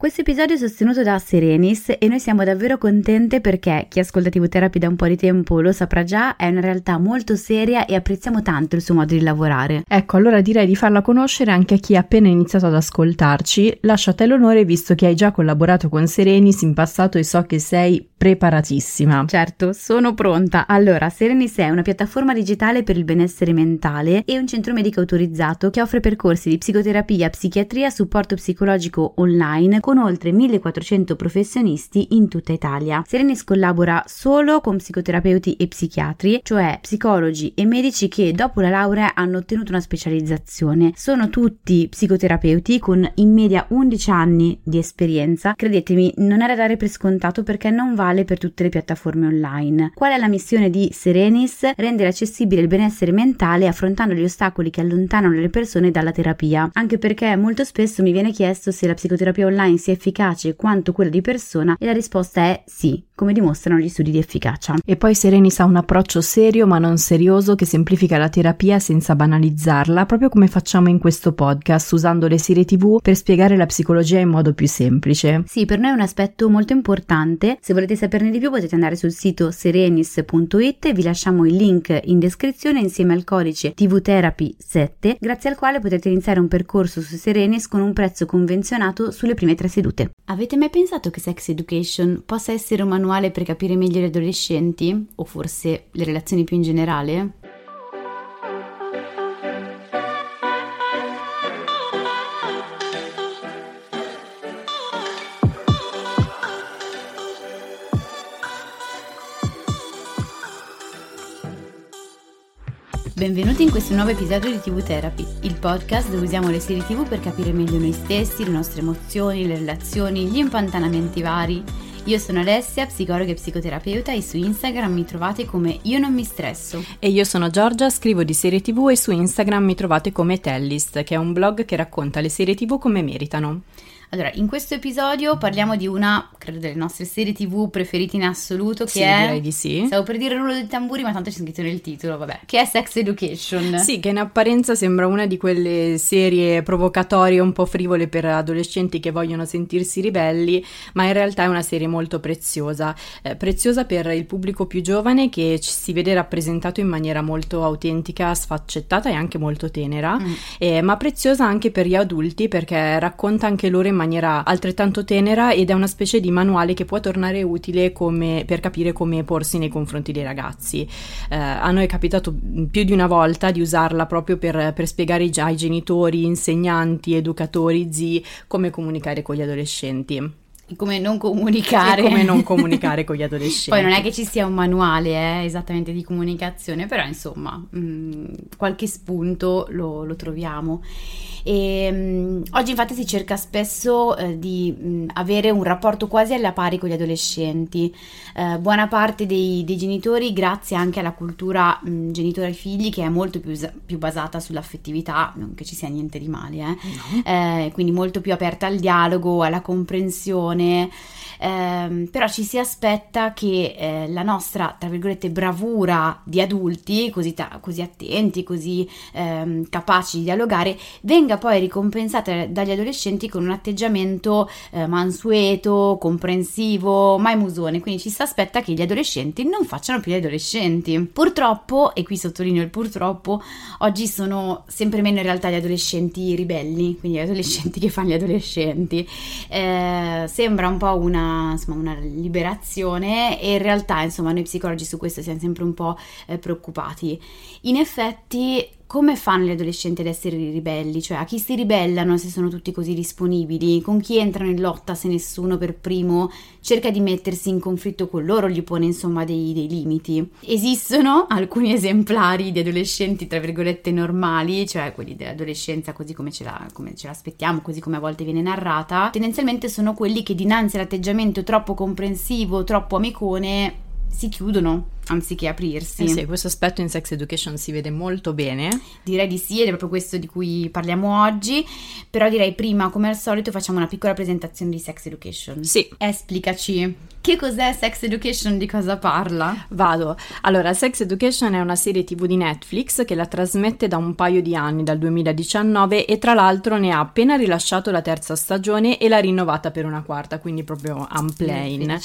Questo episodio è sostenuto da Serenis e noi siamo davvero contente perché chi ascolta TV Therapy da un po' di tempo lo saprà già, è una realtà molto seria e apprezziamo tanto il suo modo di lavorare. Ecco, allora direi di farla conoscere anche a chi ha appena iniziato ad ascoltarci. Lascio a te l'onore visto che hai già collaborato con Serenis in passato e so che sei preparatissima. Certo, sono pronta. Allora, Serenis è una piattaforma digitale per il benessere mentale e un centro medico autorizzato che offre percorsi di psicoterapia, psichiatria, supporto psicologico online con oltre 1400 professionisti in tutta Italia. Serenis collabora solo con psicoterapeuti e psichiatri, cioè psicologi e medici che dopo la laurea hanno ottenuto una specializzazione. Sono tutti psicoterapeuti con in media 11 anni di esperienza. Credetemi, non è da dare per scontato perché non va vale per tutte le piattaforme online. Qual è la missione di Serenis? Rendere accessibile il benessere mentale affrontando gli ostacoli che allontanano le persone dalla terapia. Anche perché molto spesso mi viene chiesto se la psicoterapia online sia efficace quanto quella di persona e la risposta è sì come dimostrano gli studi di efficacia. E poi Serenis ha un approccio serio ma non serioso che semplifica la terapia senza banalizzarla, proprio come facciamo in questo podcast, usando le serie TV per spiegare la psicologia in modo più semplice. Sì, per noi è un aspetto molto importante. Se volete saperne di più potete andare sul sito serenis.it e vi lasciamo il link in descrizione insieme al codice TVTherapy 7, grazie al quale potete iniziare un percorso su Serenis con un prezzo convenzionato sulle prime tre sedute. Avete mai pensato che Sex Education possa essere un manuale per capire meglio gli adolescenti, o forse le relazioni più in generale? Benvenuti in questo nuovo episodio di TV Therapy, il podcast dove usiamo le serie TV per capire meglio noi stessi, le nostre emozioni, le relazioni, gli impantanamenti vari io sono Alessia, psicologa e psicoterapeuta e su Instagram mi trovate come Io non mi stresso. E io sono Giorgia, scrivo di serie tv e su Instagram mi trovate come Tellist, che è un blog che racconta le serie tv come meritano. Allora, in questo episodio parliamo di una, credo, delle nostre serie TV preferite in assoluto, che sì, è... direi di sì. Stavo per dire rullo dei tamburi, ma tanto c'è scritto nel titolo, vabbè. Che è Sex Education. Sì, che in apparenza sembra una di quelle serie provocatorie un po' frivole per adolescenti che vogliono sentirsi ribelli, ma in realtà è una serie molto preziosa. Eh, preziosa per il pubblico più giovane che ci si vede rappresentato in maniera molto autentica, sfaccettata e anche molto tenera, mm. eh, ma preziosa anche per gli adulti perché racconta anche loro in maniera altrettanto tenera ed è una specie di manuale che può tornare utile come, per capire come porsi nei confronti dei ragazzi. Eh, a noi è capitato più di una volta di usarla proprio per, per spiegare già ai genitori, insegnanti, educatori, zii come comunicare con gli adolescenti come non comunicare. E come non comunicare con gli adolescenti. Poi non è che ci sia un manuale eh, esattamente di comunicazione, però insomma mh, mm, qualche spunto lo, lo troviamo. E, um, oggi infatti si cerca spesso uh, di um, avere un rapporto quasi alla pari con gli adolescenti. Uh, buona parte dei, dei, genitori, grazie anche alla cultura um, genitore-figli, che è molto più, più, basata sull'affettività, non che ci sia niente di male, eh? no. eh, quindi molto più aperta al dialogo, alla comprensione ehm, però ci si aspetta che eh, la nostra, tra virgolette, bravura di adulti, così, ta- così attenti, così ehm, capaci di dialogare, venga poi ricompensata dagli adolescenti con un atteggiamento eh, mansueto, comprensivo, mai musone, quindi ci si aspetta che gli adolescenti non facciano più gli adolescenti. Purtroppo, e qui sottolineo il purtroppo, oggi sono sempre meno in realtà gli adolescenti ribelli, quindi gli adolescenti che fanno gli adolescenti. Eh, sembra un po' una insomma, una liberazione e in realtà insomma noi psicologi su questo siamo sempre un po' eh, preoccupati. In effetti come fanno gli adolescenti ad essere ribelli? Cioè a chi si ribellano se sono tutti così disponibili? Con chi entrano in lotta se nessuno per primo cerca di mettersi in conflitto con loro, gli pone insomma dei, dei limiti? Esistono alcuni esemplari di adolescenti tra virgolette normali, cioè quelli dell'adolescenza così come ce, la, come ce l'aspettiamo, così come a volte viene narrata, tendenzialmente sono quelli che dinanzi all'atteggiamento troppo comprensivo, troppo amicone, si chiudono anziché aprirsi. Eh sì, questo aspetto in Sex Education si vede molto bene. Direi di sì, ed è proprio questo di cui parliamo oggi, però direi prima, come al solito, facciamo una piccola presentazione di Sex Education. Sì. Esplicaci. Che cos'è Sex Education? Di cosa parla? Vado. Allora, Sex Education è una serie TV di Netflix che la trasmette da un paio di anni, dal 2019, e tra l'altro ne ha appena rilasciato la terza stagione e l'ha rinnovata per una quarta, quindi proprio unplain.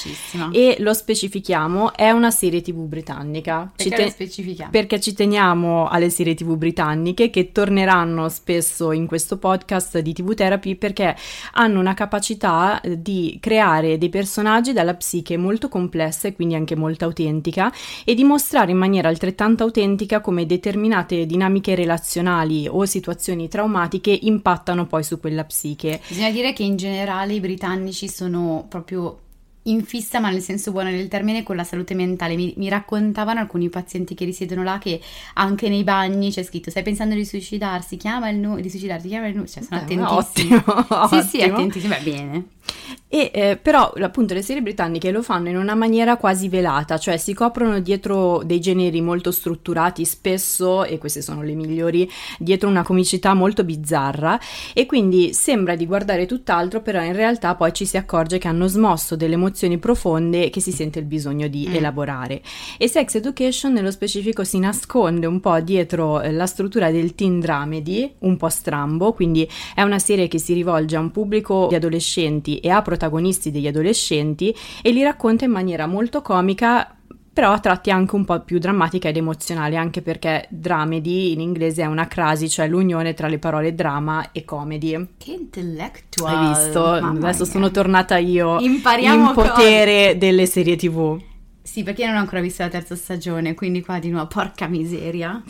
E lo specifichiamo, è una serie TV britannica. Perché ci te- specifichiamo? Perché ci teniamo alle serie TV britanniche che torneranno spesso in questo podcast di TV Therapy perché hanno una capacità di creare dei personaggi dalla psiche molto complessa e quindi anche molto autentica e dimostrare in maniera altrettanto autentica come determinate dinamiche relazionali o situazioni traumatiche impattano poi su quella psiche. Bisogna dire che in generale i britannici sono proprio in fissa, ma nel senso buono del termine, con la salute mentale. Mi, mi, raccontavano alcuni pazienti che risiedono là che anche nei bagni c'è scritto: Stai pensando di suicidarsi? Chiama il numero, di suicidarti, chiama il numero. Cioè, sono Beh, attentissimi. Ottimo, sì, ottimo. sì, attentissimi, va bene. E eh, però appunto le serie britanniche lo fanno in una maniera quasi velata, cioè si coprono dietro dei generi molto strutturati, spesso, e queste sono le migliori, dietro una comicità molto bizzarra e quindi sembra di guardare tutt'altro, però in realtà poi ci si accorge che hanno smosso delle emozioni profonde che si sente il bisogno di mm. elaborare. E Sex Education nello specifico si nasconde un po' dietro eh, la struttura del teen dramedy, un po' strambo, quindi è una serie che si rivolge a un pubblico di adolescenti e a protagonisti degli adolescenti e li racconta in maniera molto comica però a tratti anche un po' più drammatica ed emozionale, anche perché dramedy in inglese è una crasi, cioè l'unione tra le parole drama e comedy. Che intellectual! Hai visto? Mamma Adesso mia. sono tornata io Impariamo in potere delle serie tv. Sì, perché io non ho ancora visto la terza stagione, quindi qua di nuovo, porca miseria.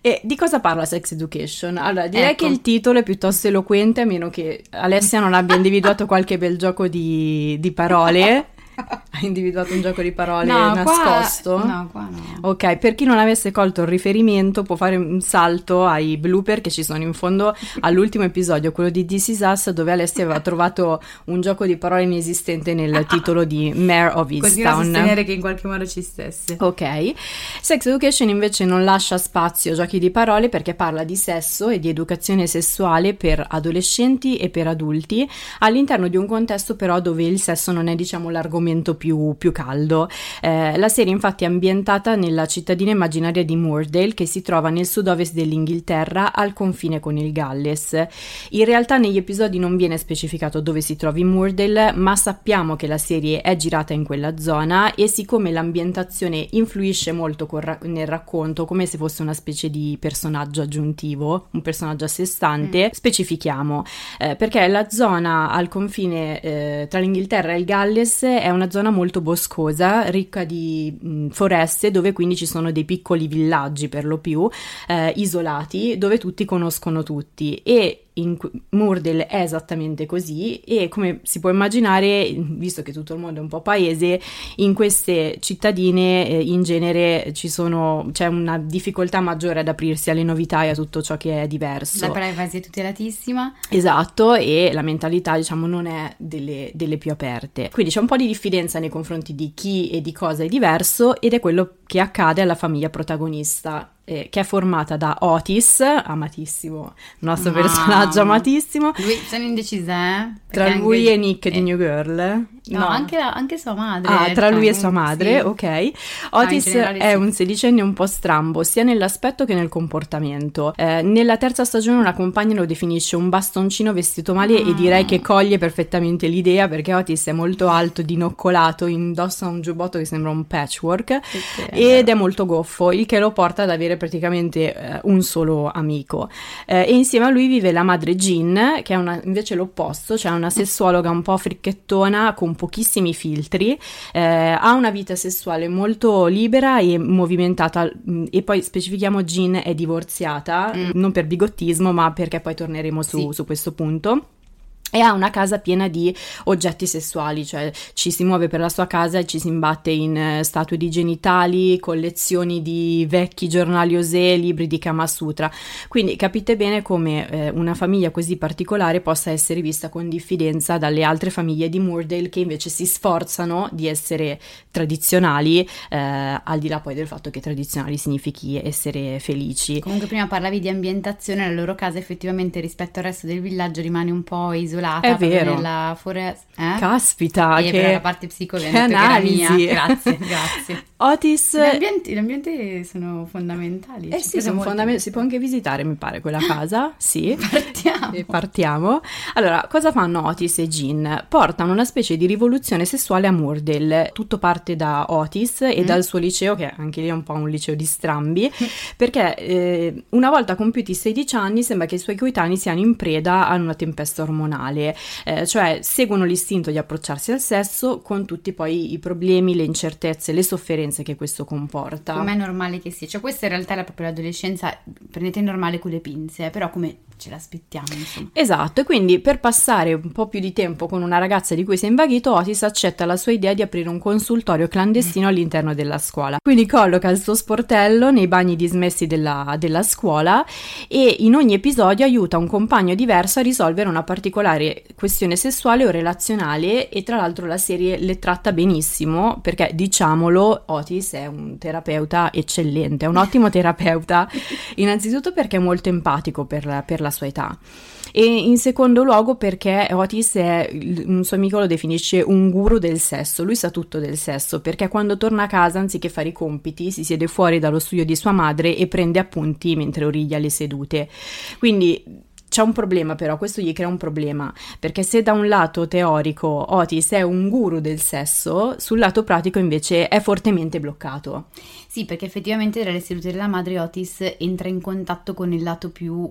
E di cosa parla Sex Education? Allora, direi Ecco. che il titolo è piuttosto eloquente, a meno che Alessia non abbia individuato qualche bel gioco di, di parole. Ha individuato un gioco di parole no, nascosto? Qua, no, qua no. Ok, per chi non avesse colto il riferimento può fare un salto ai blooper che ci sono in fondo all'ultimo episodio, quello di This Is Us, dove Alessia aveva trovato un gioco di parole inesistente nel titolo di Mare of Continua a Easttown. sostenere che in qualche modo ci stesse. Ok, Sex Education invece non lascia spazio a giochi di parole perché parla di sesso e di educazione sessuale per adolescenti e per adulti all'interno di un contesto però dove il sesso non è diciamo l'argomento più, più caldo. Eh, la serie infatti è ambientata nella cittadina immaginaria di Moordale che si trova nel sud-ovest dell'Inghilterra al confine con il Galles. In realtà negli episodi non viene specificato dove si trovi Moordale ma sappiamo che la serie è girata in quella zona e siccome l'ambientazione influisce molto ra- nel racconto come se fosse una specie di personaggio aggiuntivo, un personaggio a sé stante, specifichiamo eh, perché la zona al confine eh, tra l'Inghilterra e il Galles è una zona molto boscosa, ricca di mh, foreste, dove quindi ci sono dei piccoli villaggi per lo più eh, isolati, dove tutti conoscono tutti. E in que- Moordale è esattamente così e come si può immaginare, visto che tutto il mondo è un po' paese, in queste cittadine eh, in genere ci sono, c'è una difficoltà maggiore ad aprirsi alle novità e a tutto ciò che è diverso. La privacy è tutelatissima. Esatto, e la mentalità, diciamo, non è delle, delle più aperte. Quindi c'è un po' di diffidenza nei confronti di chi e di cosa è diverso ed è quello che accade alla famiglia protagonista. Eh, che è formata da Otis, amatissimo, il nostro Mamma. personaggio amatissimo, Lui, sono indecisa, eh? tra lui anche- e Nick di eh, New Girl. No, Anche, la- anche sua madre. Ah, tra lui e cioè, sua madre, sì. ok. Otis in generale è sì. un sedicenne un po' strambo, sia nell'aspetto che nel comportamento. Eh, nella terza stagione una compagna lo definisce un bastoncino vestito male e Ah. direi che coglie perfettamente l'idea perché Otis è molto alto, dinoccolato, indossa un giubbotto che sembra un patchwork è ed vero. è molto goffo, il che lo porta ad avere praticamente eh, un solo amico. Eh, e insieme a lui vive la madre Jean, che è una- invece l'opposto, cioè una sessuologa un po' fricchettona con pochissimi filtri, eh, ha una vita sessuale molto libera e movimentata mh, e poi specifichiamo Jean è divorziata, Mm. non per bigottismo ma perché poi torneremo su, Sì. su questo punto. E ha una casa piena di oggetti sessuali, cioè ci si muove per la sua casa e ci si imbatte in eh, statue di genitali, collezioni di vecchi giornali Osè, libri di Kama Sutra. Quindi capite bene come eh, una famiglia così particolare possa essere vista con diffidenza dalle altre famiglie di Moordale che invece si sforzano di essere tradizionali, eh, al di là poi del fatto che tradizionali significhi essere felici. Comunque prima parlavi di ambientazione, la loro casa effettivamente rispetto al resto del villaggio rimane un po' isolata isolata è vero. nella foresta. Eh? Caspita, e che la parte psicologica analisi. Grazie, grazie. Otis. Gli ambienti, gli ambienti sono fondamentali. Eh sì, sono fondament- si può anche visitare, mi pare, quella casa. Sì. Partiamo. E partiamo. Allora, cosa fanno Otis e Jean? Portano una specie di rivoluzione sessuale a Murdale. Tutto parte da Otis e mm. dal suo liceo, che anche lì è un po' un liceo di strambi, perché eh, una volta compiuti 16 anni sembra che i suoi coetanei siano in preda a una tempesta ormonale, eh, cioè seguono l'istinto di approcciarsi al sesso con tutti poi i problemi, le incertezze, le sofferenze che questo comporta. Come è normale che sia, cioè questa in realtà è proprio l'adolescenza, prendete normale con le pinze, però come ce l'aspettiamo insomma. Esatto, e quindi per passare un po' più di tempo con una ragazza di cui si è invaghito, Otis accetta la sua idea di aprire un consultorio clandestino all'interno della scuola. Quindi colloca il suo sportello nei bagni dismessi della, della scuola e in ogni episodio aiuta un compagno diverso a risolvere una particolare questione sessuale o relazionale e tra l'altro la serie le tratta benissimo perché diciamolo Otis è un terapeuta eccellente, è un ottimo terapeuta innanzitutto perché è molto empatico per, per la sua età. E in secondo luogo perché Otis è, un suo amico lo definisce un guru del sesso, lui sa tutto del sesso, perché quando torna a casa anziché fare i compiti si siede fuori dallo studio di sua madre e prende appunti mentre origlia le sedute. Quindi c'è un problema però, questo gli crea un problema, perché se da un lato teorico Otis è un guru del sesso, sul lato pratico invece è fortemente bloccato. Sì, perché effettivamente dalle sedute della madre Otis entra in contatto con il lato più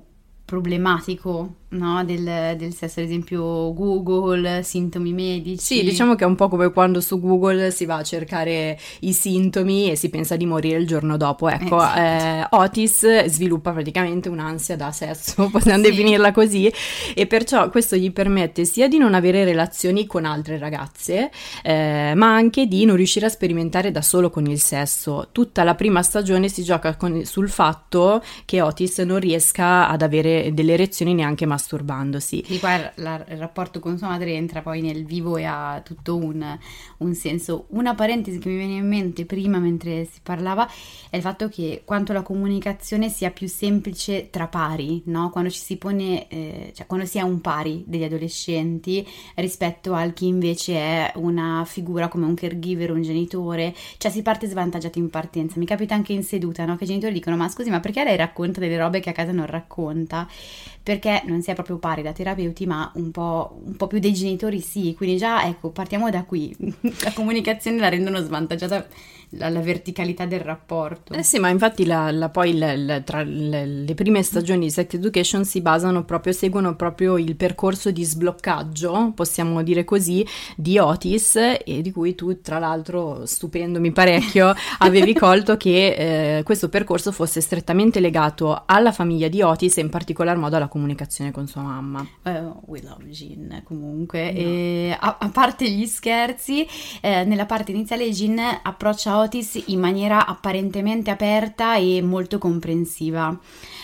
problematico no? del, del, sesso, ad esempio Google, sintomi medici. Sì, diciamo che è un po' come quando su Google si va a cercare i sintomi e si pensa di morire il giorno dopo. Ecco, esatto. eh, Otis sviluppa praticamente un'ansia da sesso, possiamo sì. definirla così, e perciò questo gli permette sia di non avere relazioni con altre ragazze, eh, ma anche di non riuscire a sperimentare da solo con il sesso. Tutta la prima stagione si gioca con, sul fatto che Otis non riesca ad avere delle erezioni neanche masturbandosi. Sì, qua la, il rapporto con sua madre entra poi nel vivo e ha tutto un, un, senso. Una parentesi che mi viene in mente prima mentre si parlava è il fatto che quanto la comunicazione sia più semplice tra pari, no? quando ci si pone, eh, cioè quando si è un pari degli adolescenti rispetto al chi invece è una figura come un caregiver, un genitore, cioè si parte svantaggiati in partenza. Mi capita anche in seduta, no? che i genitori dicono ma scusi ma perché lei racconta delle robe che a casa non racconta? Perché non si è proprio pari da terapeuti, ma un po', un po', più dei genitori sì. Quindi già, ecco, partiamo da qui. la comunicazione la rendono svantaggiata la, la, verticalità del rapporto. Eh sì, ma infatti la, la, poi tra le, prime stagioni di Sex Education si basano proprio, seguono proprio il percorso di sbloccaggio, possiamo dire così, di Otis e di cui tu tra l'altro, stupendomi parecchio, avevi colto che eh, questo percorso fosse strettamente legato alla famiglia di Otis e in particolar modo alla comunicazione con sua mamma. Uh, we love Jean comunque. No. E, a, a, parte gli scherzi, eh, nella parte iniziale Jean approccia Otis in maniera apparentemente aperta e molto comprensiva,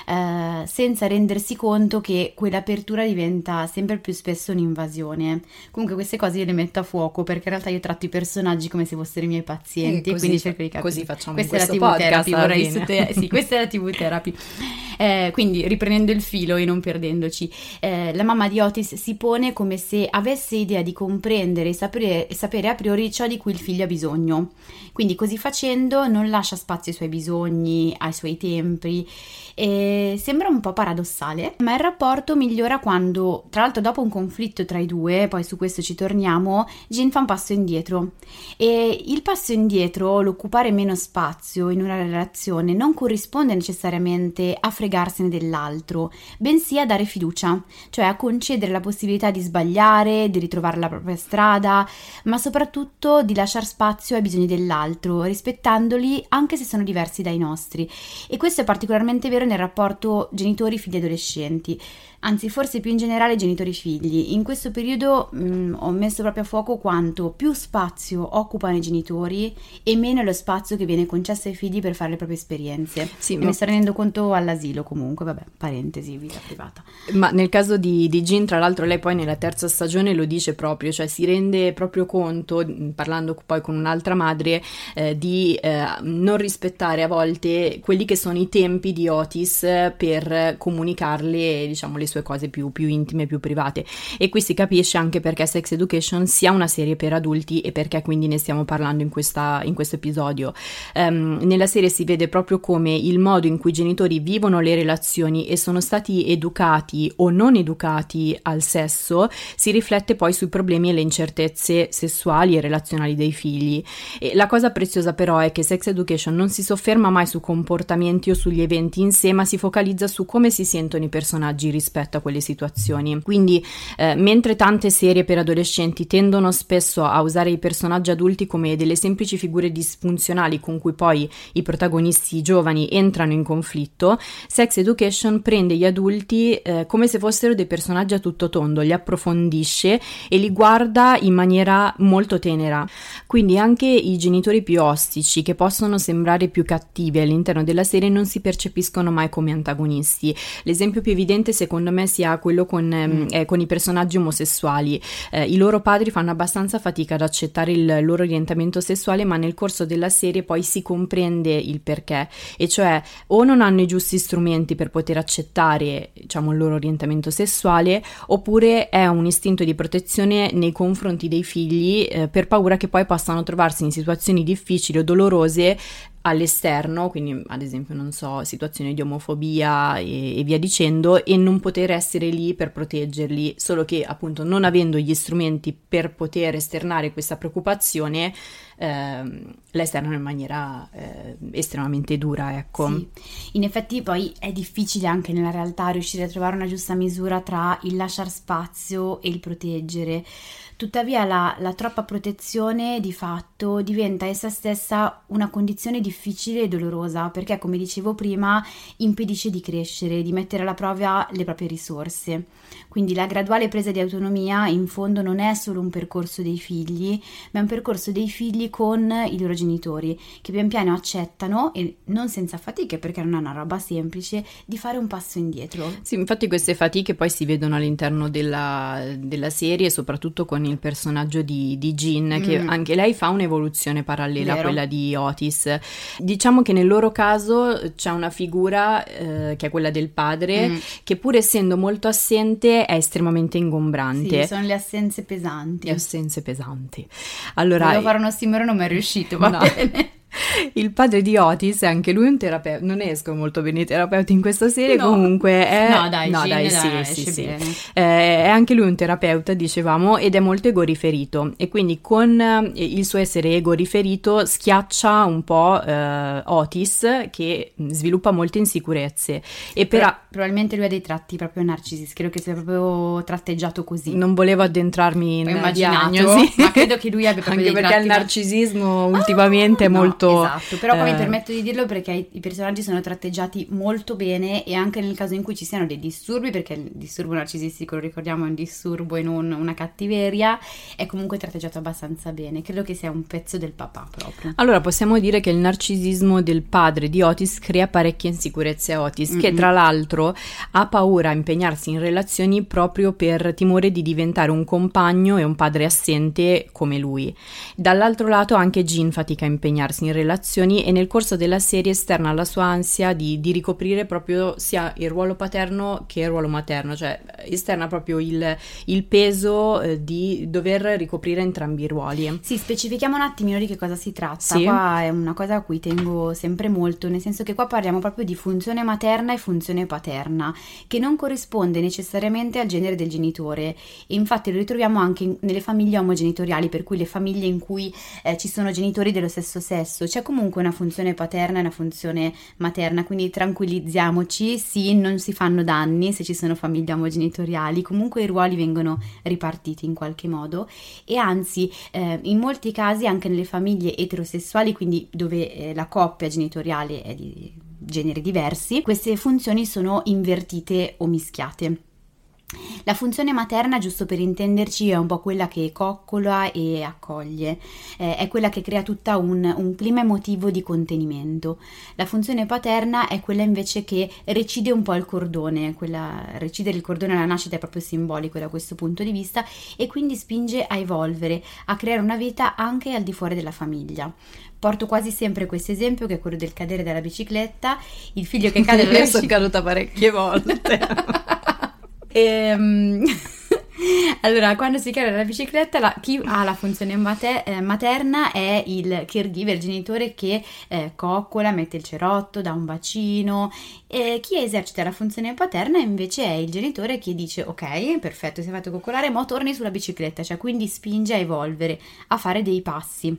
eh, senza rendersi conto che quell'apertura diventa sempre più spesso un'invasione. Comunque queste cose io le metto a fuoco perché in realtà io tratto i personaggi come se fossero i miei pazienti e, così, quindi cerco di capire. Così facciamo questa è la TV therapy, vorrei sottolineare. Sì, questa è la TV therapy. Eh, quindi riprendendo il filo e non perdendoci, eh, la mamma di Otis si pone come se avesse idea di comprendere e sapere, sapere a priori ciò di cui il figlio ha bisogno. Quindi così facendo non lascia spazio ai suoi bisogni, ai suoi tempi. E sembra un po' paradossale, ma il rapporto migliora quando, tra l'altro dopo un conflitto tra i due, poi su questo ci torniamo, Jean fa un passo indietro. E il passo indietro, l'occupare meno spazio in una relazione, non corrisponde necessariamente a fregarsene dell'altro, bensì a dare fiducia, cioè a concedere la possibilità di sbagliare, di ritrovare la propria strada, ma soprattutto di lasciare spazio ai bisogni dell'altro rispettandoli anche se sono diversi dai nostri. E questo è particolarmente vero nel rapporto genitori-figli adolescenti anzi forse più in generale genitori-figli. In questo periodo mh, mm, ho messo proprio a fuoco quanto più spazio occupano i genitori e meno è lo spazio che viene concesso ai figli per fare le proprie esperienze. Sì, me ne sto rendendo conto all'asilo comunque, vabbè, parentesi, vita privata. Ma nel caso di, di Jean, tra l'altro, lei poi nella terza stagione lo dice proprio, cioè si rende proprio conto, mm, parlando poi con un'altra madre, eh, di eh, non rispettare a volte quelli che sono i tempi di Otis per comunicarle, diciamo, le sue cose più, più intime, più private. E qui si capisce anche perché Sex Education sia una serie per adulti e perché quindi ne stiamo parlando in, questa, in questo episodio. Um, nella serie si vede proprio come il modo in cui i genitori vivono le relazioni e sono stati educati o non educati al sesso si riflette poi sui problemi e le incertezze sessuali e relazionali dei figli. E la cosa preziosa però è che Sex Education non si sofferma mai su comportamenti o sugli eventi in sé, ma si focalizza su come si sentono i personaggi rispetto rispetto a quelle situazioni. Quindi, eh, mentre tante serie per adolescenti tendono spesso a usare i personaggi adulti come delle semplici figure disfunzionali con cui poi i protagonisti giovani entrano in conflitto, Sex Education prende gli adulti eh, come se fossero dei personaggi a tutto tondo, li approfondisce e li guarda in maniera molto tenera. Quindi anche i genitori più ostici, che possono sembrare più cattivi all'interno della serie, non si percepiscono mai come antagonisti. L'esempio più evidente, secondo secondo me sia quello con, ehm, mm. eh, con i personaggi omosessuali. Eh, I loro padri fanno abbastanza fatica ad accettare il loro orientamento sessuale, ma nel corso della serie poi si comprende il perché, e cioè o non hanno i giusti strumenti per poter accettare diciamo, il loro orientamento sessuale, oppure è un istinto di protezione nei confronti dei figli eh, per paura che poi possano trovarsi in situazioni difficili o dolorose all'esterno, quindi ad esempio, non so, situazioni di omofobia e, e, via dicendo, e non poter essere lì per proteggerli, solo che appunto non avendo gli strumenti per poter esternare questa preoccupazione, eh, la esternano in maniera eh, estremamente dura, ecco. Sì. In effetti poi è difficile anche nella realtà riuscire a trovare una giusta misura tra il lasciare spazio e il proteggere. Tuttavia la, la, troppa protezione di fatto diventa essa stessa una condizione difficile e dolorosa perché, come dicevo prima, impedisce di crescere, di mettere alla prova le proprie risorse. Quindi la graduale presa di autonomia in fondo non è solo un percorso dei figli, ma è un percorso dei figli con i loro genitori che pian piano accettano e non senza fatiche perché non è una roba semplice di fare un passo indietro. Sì, infatti queste fatiche poi si vedono all'interno della, della serie, soprattutto con il personaggio di, di Jean, che mm. anche lei fa un'evoluzione parallela Vero. a quella di Otis. Diciamo che nel loro caso c'è una figura eh, che è quella del padre, mm. che pur essendo molto assente è estremamente ingombrante. Sì, sono le assenze pesanti. Le assenze pesanti. Allora, Volevo fare uno stimolo, non mi è riuscito, va no. bene. Il padre di Otis è anche lui un terapeuta. Non escono molto bene i terapeuti in questa serie. No. Comunque è. No, dai, no, dai, sì, dai, sì, sì. Eh, è anche lui un terapeuta, dicevamo, ed è molto ego riferito. E quindi con eh, il suo essere ego riferito schiaccia un po' eh, Otis, che sviluppa molte insicurezze. E per... Però, probabilmente lui ha dei tratti proprio narcisisti. Credo che sia proprio tratteggiato così. Non volevo addentrarmi in diagnosi, ma credo che lui abbia proprio anche perché il narcisismo ultimamente oh, è molto molto... Esatto, però poi eh... mi permetto di dirlo perché i personaggi sono tratteggiati molto bene e anche nel caso in cui ci siano dei disturbi, perché il disturbo narcisistico, lo ricordiamo, è un disturbo e non una cattiveria, è comunque tratteggiato abbastanza bene. Credo che sia un pezzo del papà proprio. Allora possiamo dire che il narcisismo del padre di Otis crea parecchie insicurezze a Otis, mm-hmm. che tra l'altro ha paura a impegnarsi in relazioni proprio per timore di diventare un compagno e un padre assente come lui. Dall'altro lato anche Jean fatica a impegnarsi in relazioni e nel corso della serie esterna la sua ansia di, di, ricoprire proprio sia il ruolo paterno che il ruolo materno, cioè esterna proprio il, il peso eh, di dover ricoprire entrambi i ruoli. Sì, specifichiamo un attimino di che cosa si tratta. Sì. Qua è una cosa a cui tengo sempre molto, nel senso che qua parliamo proprio di funzione materna e funzione paterna, che non corrisponde necessariamente al genere del genitore. E infatti lo ritroviamo anche in, nelle famiglie omogenitoriali, per cui le famiglie in cui eh, ci sono genitori dello stesso sesso c'è comunque una funzione paterna e una funzione materna, quindi tranquillizziamoci, sì, non si fanno danni se ci sono famiglie omogenitoriali, comunque i ruoli vengono ripartiti in qualche modo. E anzi eh, in molti casi anche nelle famiglie eterosessuali, quindi dove eh, la coppia genitoriale è di generi diversi, queste funzioni sono invertite o mischiate. La funzione materna, giusto per intenderci, è un po' quella che coccola e accoglie, eh, è quella che crea tutta un, un, clima emotivo di contenimento. La funzione paterna è quella invece che recide un po' il cordone, quella, recidere il cordone alla nascita è proprio simbolico da questo punto di vista e quindi spinge a evolvere, a creare una vita anche al di fuori della famiglia. Porto quasi sempre questo esempio che è quello del cadere dalla bicicletta, il figlio che cade dalla bicicletta. sono caduta parecchie volte. Ehm... allora, quando si cade dalla bicicletta, la, chi ha la funzione mater- eh, materna è il caregiver, il genitore che eh, coccola, mette il cerotto, dà un bacino. E chi esercita la funzione paterna invece è il genitore che dice: Ok, perfetto, è fatto coccolare, ma torni sulla bicicletta, cioè quindi spinge a evolvere, a fare dei passi.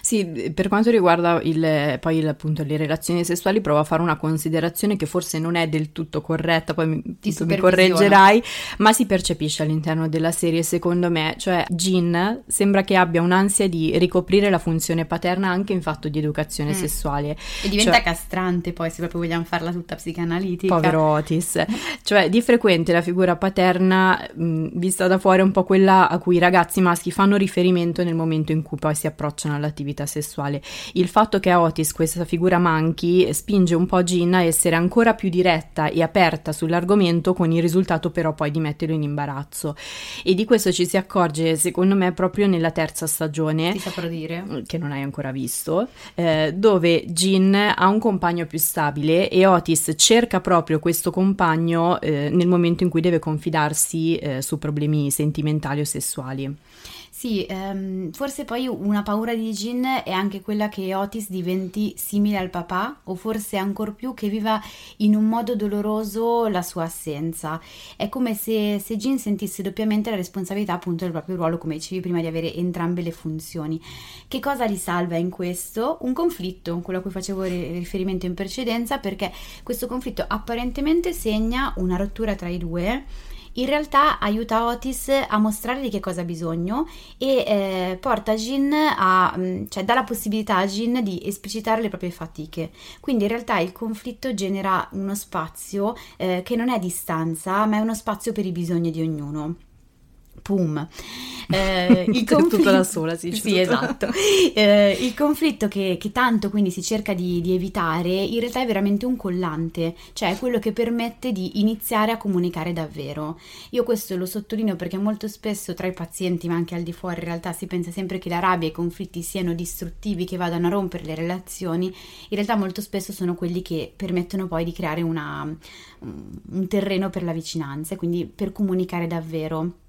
Sì, per quanto riguarda il, poi appunto le relazioni sessuali, provo a fare una considerazione che forse non è del tutto corretta, poi mi, mi correggerai, ma si percepisce all'interno della serie, secondo me, cioè Jean sembra che abbia un'ansia di ricoprire la funzione paterna anche in fatto di educazione mm. sessuale. E diventa cioè, castrante poi, se proprio vogliamo farla tutta psicanalitica. Povero Otis. cioè, di frequente la figura paterna, mh, vista da fuori, è un po' quella a cui i ragazzi maschi fanno riferimento nel momento in cui poi si approcciano all'attività sessuale. Il fatto che a Otis questa figura manchi spinge un po' Jean a essere ancora più diretta e aperta sull'argomento, con il risultato però poi di metterlo in imbarazzo. E di questo ci si accorge, secondo me, proprio nella terza stagione. Ti saprò dire. Mm, che non hai ancora visto, eh, dove Jean ha un compagno più stabile e Otis cerca proprio questo compagno eh, nel momento in cui deve confidarsi eh, su problemi sentimentali o sessuali. Sì, ehm, forse poi una paura di Jin è anche quella che Otis diventi simile al papà o forse ancor più che viva in un modo doloroso la sua assenza. È come se, se Jin sentisse doppiamente la responsabilità appunto del proprio ruolo, come dicevi prima, di avere entrambe le funzioni. Che cosa risalva in questo? Un conflitto, quello a cui facevo riferimento in precedenza, perché questo conflitto apparentemente segna una rottura tra i due in realtà aiuta Otis a mostrare di che cosa ha bisogno e eh, porta Jin a, mm, cioè dà la possibilità a Jin di esplicitare le proprie fatiche. Quindi in realtà il conflitto genera uno spazio eh, che non è distanza, ma è uno spazio per i bisogni di ognuno. Pum. Eh, il conflitto, tutta da sola, sì. Sì, esatto. Eh, il conflitto che, che, tanto quindi si cerca di, di, evitare in realtà è veramente un collante, cioè è quello che permette di iniziare a comunicare davvero. Io questo lo sottolineo perché molto spesso tra i pazienti, ma anche al di fuori, in realtà si pensa sempre che la rabbia e i conflitti siano distruttivi, che vadano a rompere le relazioni. In realtà molto spesso sono quelli che permettono poi di creare una, un terreno per la vicinanza, quindi per comunicare davvero.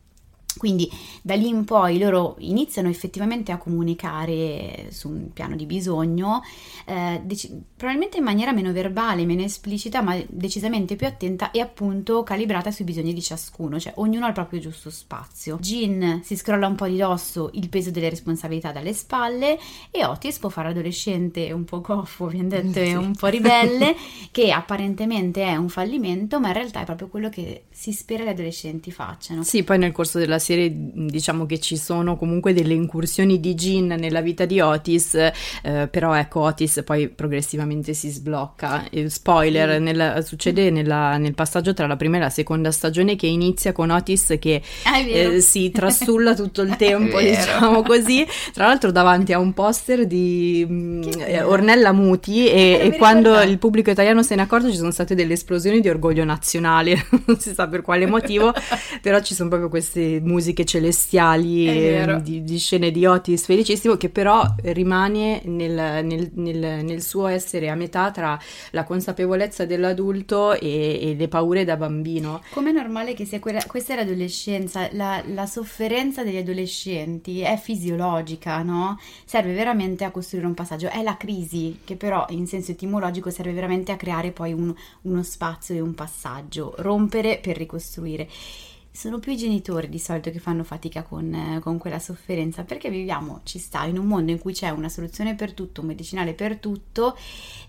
Quindi da lì in poi loro iniziano effettivamente a comunicare su un piano di bisogno, eh, dec- probabilmente in maniera meno verbale, meno esplicita, ma decisamente più attenta e appunto calibrata sui bisogni di ciascuno, cioè ognuno ha il proprio giusto spazio. Jean si scrolla un po' di dosso il peso delle responsabilità dalle spalle e Otis può fare adolescente un po' goffo, detto, sì. un po' ribelle, che apparentemente è un fallimento, ma in realtà è proprio quello che si spera gli adolescenti facciano. Sì, poi nel corso della serie diciamo che ci sono comunque delle incursioni di Jean nella vita di Otis, eh, però ecco Otis poi progressivamente si sblocca. Il spoiler, mm. nel, succede nella, nel passaggio tra la prima e la seconda stagione che inizia con Otis che ah, eh, si trasulla tutto il tempo, diciamo così, tra l'altro davanti a un poster di mm, eh, Ornella Muti e, e quando il pubblico italiano se ne è accorto ci sono state delle esplosioni di orgoglio nazionale, non si sa per quale motivo, però ci sono proprio queste musiche celestiali ehm, di, di, scene di Otis felicissimo che però rimane nel, nel, nel, nel, suo essere a metà tra la consapevolezza dell'adulto e, e le paure da bambino. Come è normale che sia quella, questa è l'adolescenza, la, la sofferenza degli adolescenti è fisiologica, no? Serve veramente a costruire un passaggio, è la crisi che però in senso etimologico serve veramente a creare poi un, uno spazio e un passaggio, rompere per ricostruire. Sono più i genitori di solito che fanno fatica con, eh, con, quella sofferenza perché viviamo, ci sta, in un mondo in cui c'è una soluzione per tutto, un medicinale per tutto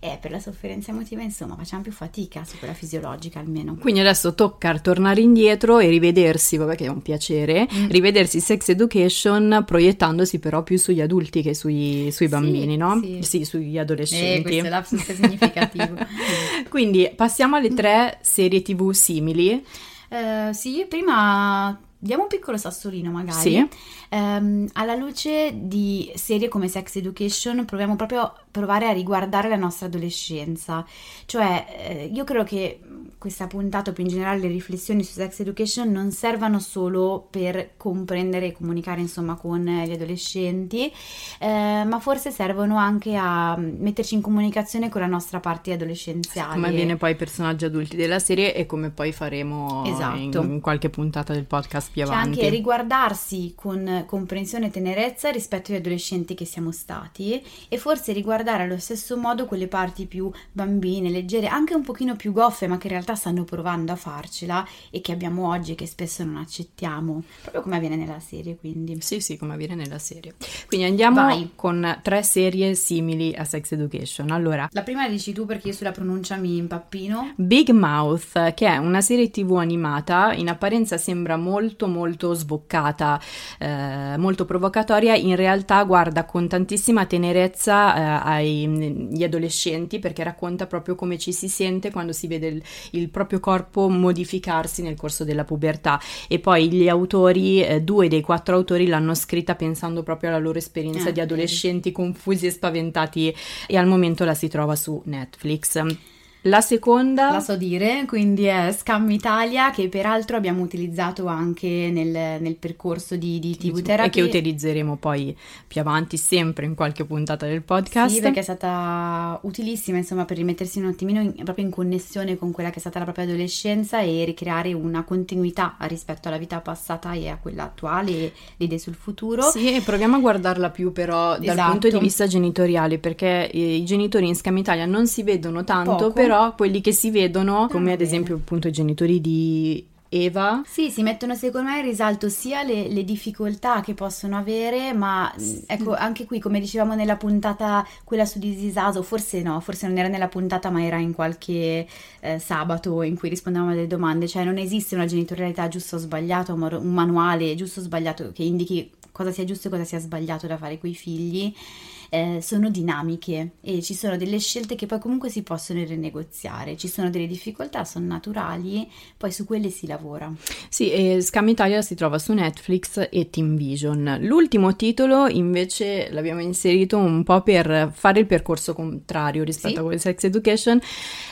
e per la sofferenza emotiva insomma facciamo più fatica su quella fisiologica almeno. Quindi adesso tocca tornare indietro e rivedersi, vabbè che è un piacere, mm. rivedersi Sex Education proiettandosi però più sugli adulti che sui, sui bambini, sì, no? Sì. sì, sugli adolescenti. Eh, questo è l'absus significativo. Quindi passiamo alle tre serie tv simili. Uh, sì, prima diamo un piccolo sassolino magari. Sì. Um, alla luce di serie come Sex Education proviamo proprio a provare a riguardare la nostra adolescenza. Cioè, eh, io credo che questa puntata o più in generale le riflessioni su Sex Education non servano solo per comprendere e comunicare insomma con gli adolescenti, eh, ma forse servono anche a metterci in comunicazione con la nostra parte adolescenziale. Come avviene poi ai personaggi adulti della serie e come poi faremo esatto. in, in, qualche puntata del podcast più cioè avanti. anche riguardarsi con comprensione e tenerezza rispetto agli adolescenti che siamo stati e forse riguardare allo stesso modo quelle parti più bambine, leggere, anche un pochino più goffe, ma che in realtà realtà stanno provando a farcela e che abbiamo oggi e che spesso non accettiamo, proprio come avviene nella serie quindi. Sì, sì, come avviene nella serie. Quindi andiamo Vai. con tre serie simili a Sex Education. Allora, la prima la dici tu perché io sulla pronuncia mi impappino. Big Mouth, che è una serie tv animata, in apparenza sembra molto molto sboccata, eh, molto provocatoria, in realtà guarda con tantissima tenerezza eh, agli adolescenti perché racconta proprio come ci si sente quando si vede il, il proprio corpo modificarsi nel corso della pubertà. E poi gli autori, eh, due dei quattro autori l'hanno scritta pensando proprio alla loro esperienza ah, di adolescenti confusi e spaventati e al momento la si trova su Netflix. La seconda la so dire, quindi è Scam Italia che peraltro abbiamo utilizzato anche nel, nel percorso di, di TV Therapy. E che utilizzeremo poi più avanti sempre in qualche puntata del podcast. Sì, perché è stata utilissima insomma per rimettersi un attimino in, proprio in connessione con quella che è stata la propria adolescenza e ricreare una continuità rispetto alla vita passata e a quella attuale e le idee sul futuro. Sì, e proviamo a guardarla più però dal Esatto. punto di vista genitoriale perché i genitori in Scam Italia non si vedono tanto, Poco. però quelli che si vedono, come ad esempio appunto i genitori di Eva, Sì, si mettono secondo me in risalto sia le, le difficoltà che possono avere, ma mh, ecco anche qui, come dicevamo nella puntata, quella su Disisaso, forse no, forse non era nella puntata, ma era in qualche eh, sabato in cui rispondevamo a delle domande, cioè non esiste una genitorialità giusto o sbagliato, un un manuale giusto o sbagliato che indichi cosa sia giusto e cosa sia sbagliato da fare coi figli. Eh, sono dinamiche e ci sono delle scelte che poi comunque si possono rinegoziare, ci sono delle difficoltà, sono naturali, poi su quelle si lavora. Sì, e Scam Italia si trova su Netflix e Team Vision. L'ultimo titolo invece l'abbiamo inserito un po' per fare il percorso contrario rispetto Sì. a quel Sex Education,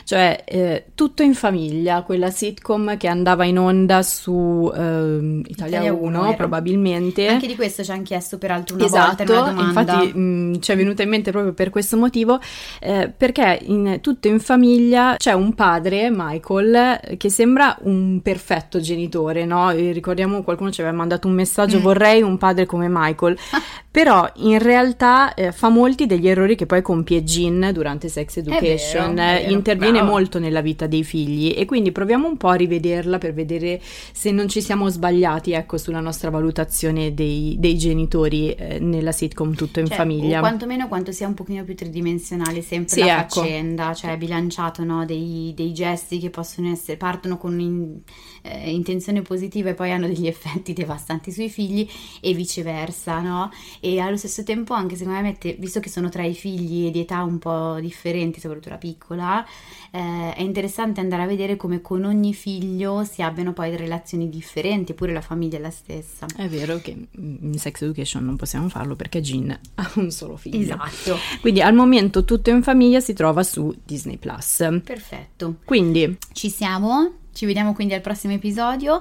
cioè eh, Tutto in famiglia, quella sitcom che andava in onda su ehm, Italia, Italia 1 Uno era. probabilmente. Anche di questo ci hanno chiesto peraltro una volta in Esatto, una domanda. infatti mh, ci è venuta in mente proprio per questo motivo, eh, perché in Tutto in famiglia c'è un padre, Michael, che sembra un perfetto genitore, no? E ricordiamo qualcuno ci aveva mandato un messaggio, Mm. vorrei un padre come Michael, però in realtà eh, fa molti degli errori che poi compie Jean durante Sex Education, vero, vero, interviene bravo. molto nella vita dei figli e quindi proviamo un po' a rivederla per vedere se non ci siamo sbagliati, ecco, sulla nostra valutazione dei, dei genitori eh, nella sitcom Tutto in Cioè, famiglia. Quantomeno quanto sia un pochino più tridimensionale sempre Sì, la ecco. faccenda, cioè bilanciato no, dei, dei gesti che possono essere, partono con un'intenzione positiva e poi hanno degli effetti devastanti sui figli e viceversa, no? E allo stesso tempo anche secondo me, mette, visto che sono tra i figli di età un po' differenti, soprattutto la piccola, eh, è interessante andare a vedere come con ogni figlio si abbiano poi relazioni differenti, eppure la famiglia è la stessa. È vero che in Sex Education non possiamo farlo perché Jean ha un solo figlio. Esatto, Quindi al momento Tutto in famiglia si trova su Disney Plus. perfetto. Quindi Ci siamo, ci vediamo quindi al prossimo episodio.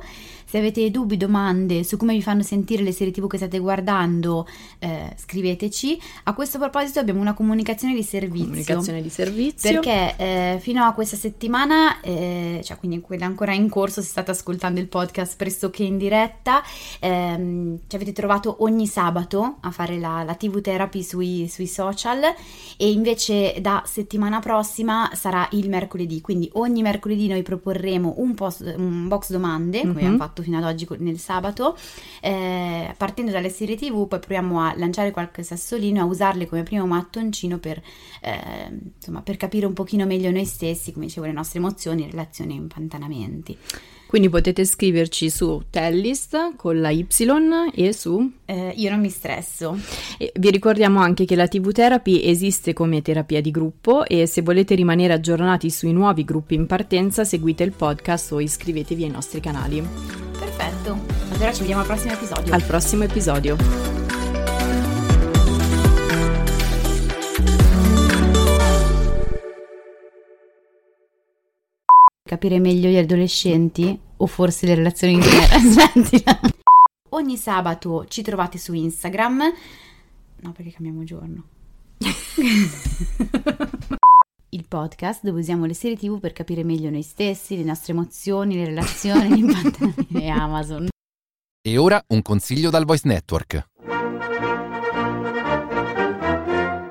Se avete dubbi, domande su come vi fanno sentire le serie TV che state guardando, eh, scriveteci. A questo proposito abbiamo una comunicazione di servizio. comunicazione di servizio. Perché eh, fino a questa settimana, eh, cioè quindi quella ancora in corso, se state ascoltando il podcast pressoché in diretta, ehm, ci avete trovato ogni sabato a fare la, la TV therapy sui, sui social e invece da settimana prossima sarà il mercoledì, quindi ogni mercoledì noi proporremo un, post- un box domande, come Mhm. abbiamo fatto fatto fino ad oggi nel sabato. Eh, partendo dalle serie TV, poi proviamo a lanciare qualche sassolino e a usarle come primo mattoncino per, eh, insomma, per capire un pochino meglio noi stessi, come dicevo, le nostre emozioni in relazione ai impantanamenti. Quindi potete scriverci su Tellist con la Y e su... Eh, io non mi stresso. E vi ricordiamo anche che la TV Therapy esiste come terapia di gruppo e se volete rimanere aggiornati sui nuovi gruppi in partenza seguite il podcast o iscrivetevi ai nostri canali. Perfetto, allora ci vediamo al prossimo episodio. Al prossimo episodio. Capire meglio gli adolescenti o forse le relazioni in genere. Ogni sabato ci trovate su Instagram. No, perché cambiamo giorno. Il podcast dove usiamo le serie TV per capire meglio noi stessi, le nostre emozioni, le relazioni, l'impantanamento e Amazon. E ora un consiglio dal Voice Network.